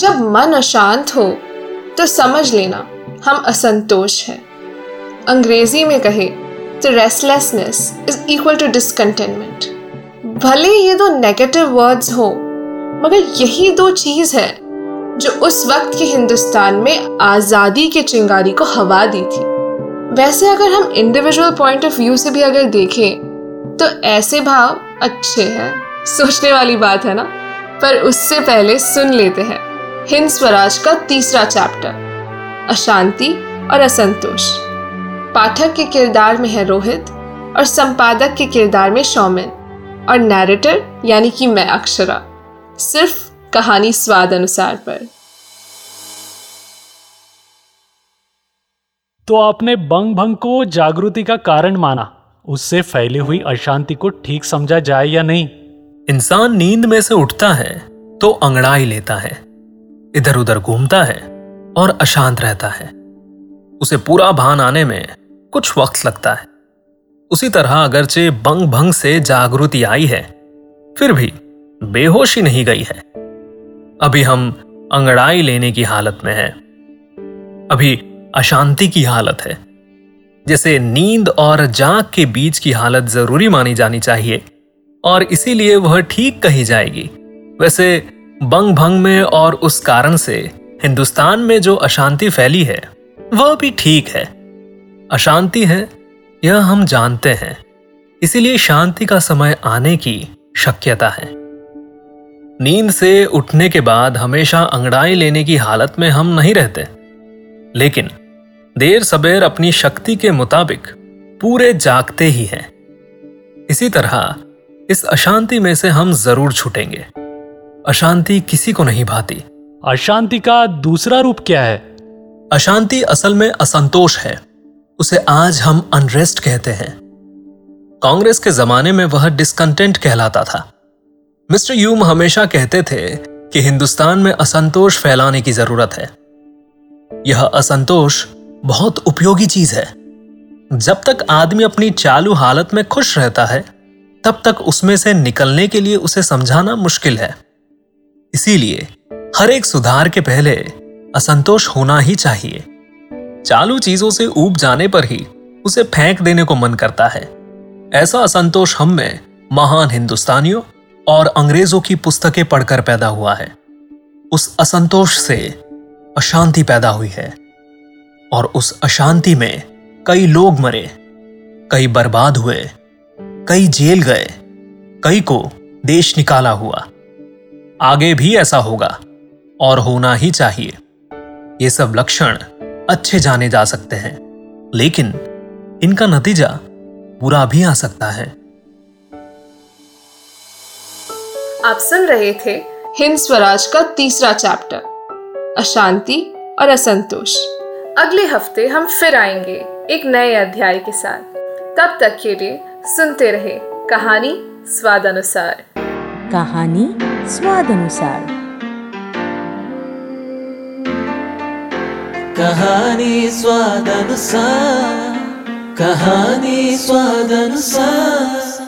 जब मन अशांत हो तो समझ लेना, हम असंतोष हैं। अंग्रेज़ी में कहे तो restlessness is equal to discontentment भले ये दो नेगेटिव वर्ड्स हो, मगर यही दो चीज़ है, जो उस वक्त के हिंदुस्तान में आज़ादी के चिंगारी को हवा दी थी। वैसे अगर हम इंडिविजुअल पॉइंट ऑफ़ व्यू से भी अगर देखें तो ऐसे भाव अच्छे हैं। सोचने वाली बात है ना? पर उससे पहले सुन लेते हैं। हिंद स्वराज का तीसरा चैप्टर अशांति और असंतोष। पाठक के किरदार में है रोहित और संपादक के किरदार में शौमिन और नैरेटर यानी कि मैं अक्षरा। सिर्फ़ कहानी स्वाद अनुसार पर। तो आपने बंग भंग को जागृति का कारण माना। उससे फैली हुई अशांति को ठीक समझा जाए या नहीं? इंसान नींद में से उठता है तो अंगड़ाई लेता है। इधर उधर घूमता है और अशांत रहता है। उसे पूरा भान आने में कुछ वक्त लगता है। उसी तरह अगरचे बंग भंग से जागृति आई है, फिर भी बेहोशी नहीं गई है। अभी हम अंगड़ाई लेने की हालत में है। अभी अशांति की हालत है। जैसे नींद और जाग के बीच की हालत ज़रूरी मानी जानी चाहिए, और इसीलिए वह ठीक कही जाएगी। वैसे बंग भंग में और उस कारण से हिंदुस्तान में जो अशांति फैली है, वह भी ठीक है। अशांति है, यह हम जानते हैं। इसीलिए शांति का समय आने की शक्यता है। नींद से उठने के बाद हमेशा अंगड़ाई लेने की हालत में हम नहीं रहते। लेकिन देर सबेर अपनी शक्ति के मुताबिक पूरे जागते ही हैं। इसी तरह इस अशांति में से हम ज़रूर छूटेंगे। अशांति किसी को नहीं भाती। अशांति का दूसरा रूप क्या है? अशांति असल में असंतोष है। उसे आज हम अनरेस्ट कहते हैं। कांग्रेस के जमाने में वह डिस्कंटेंट कहलाता था। मिस्टर यूम हमेशा कहते थे कि हिंदुस्तान में असंतोष फैलाने की ज़रूरत है। यह असंतोष बहुत उपयोगी चीज़ है। जब तक आदमी अपनी चालू हालत में खुश रहता है तब तक उसमें से निकलने के लिए उसे समझाना मुश्किल है। इसीलिए हर एक सुधार के पहले असंतोष होना ही चाहिए। चालू चीज़ों से ऊब जाने पर ही उसे फेंक देने को मन करता है। ऐसा असंतोष हम में महान हिंदुस्तानियों और अंग्रेज़ों की पुस्तकें पढ़कर पैदा हुआ है। उस असंतोष से अशांति पैदा हुई है और उस अशांति में कई लोग मरे, कई बर्बाद हुए, कई जेल गए, कई को देश निकाला हुआ। आगे भी ऐसा होगा और होना ही चाहिए। ये सब लक्षण अच्छे जाने जा सकते हैं लेकिन इनका नतीजा बुरा भी आ सकता है। आप सुन रहे थे हिंद स्वराज का तीसरा चैप्टर अशांति और असंतोष। अगले हफ़्ते हम फिर आएँगे एक नए अध्याय के साथ। तब तक के लिए सुनते रहे कहानी स्वाद अनुसार कहानी स्वाद अनुसार कहानी स्वाद अनुसार कहानी स्वाद अनुसार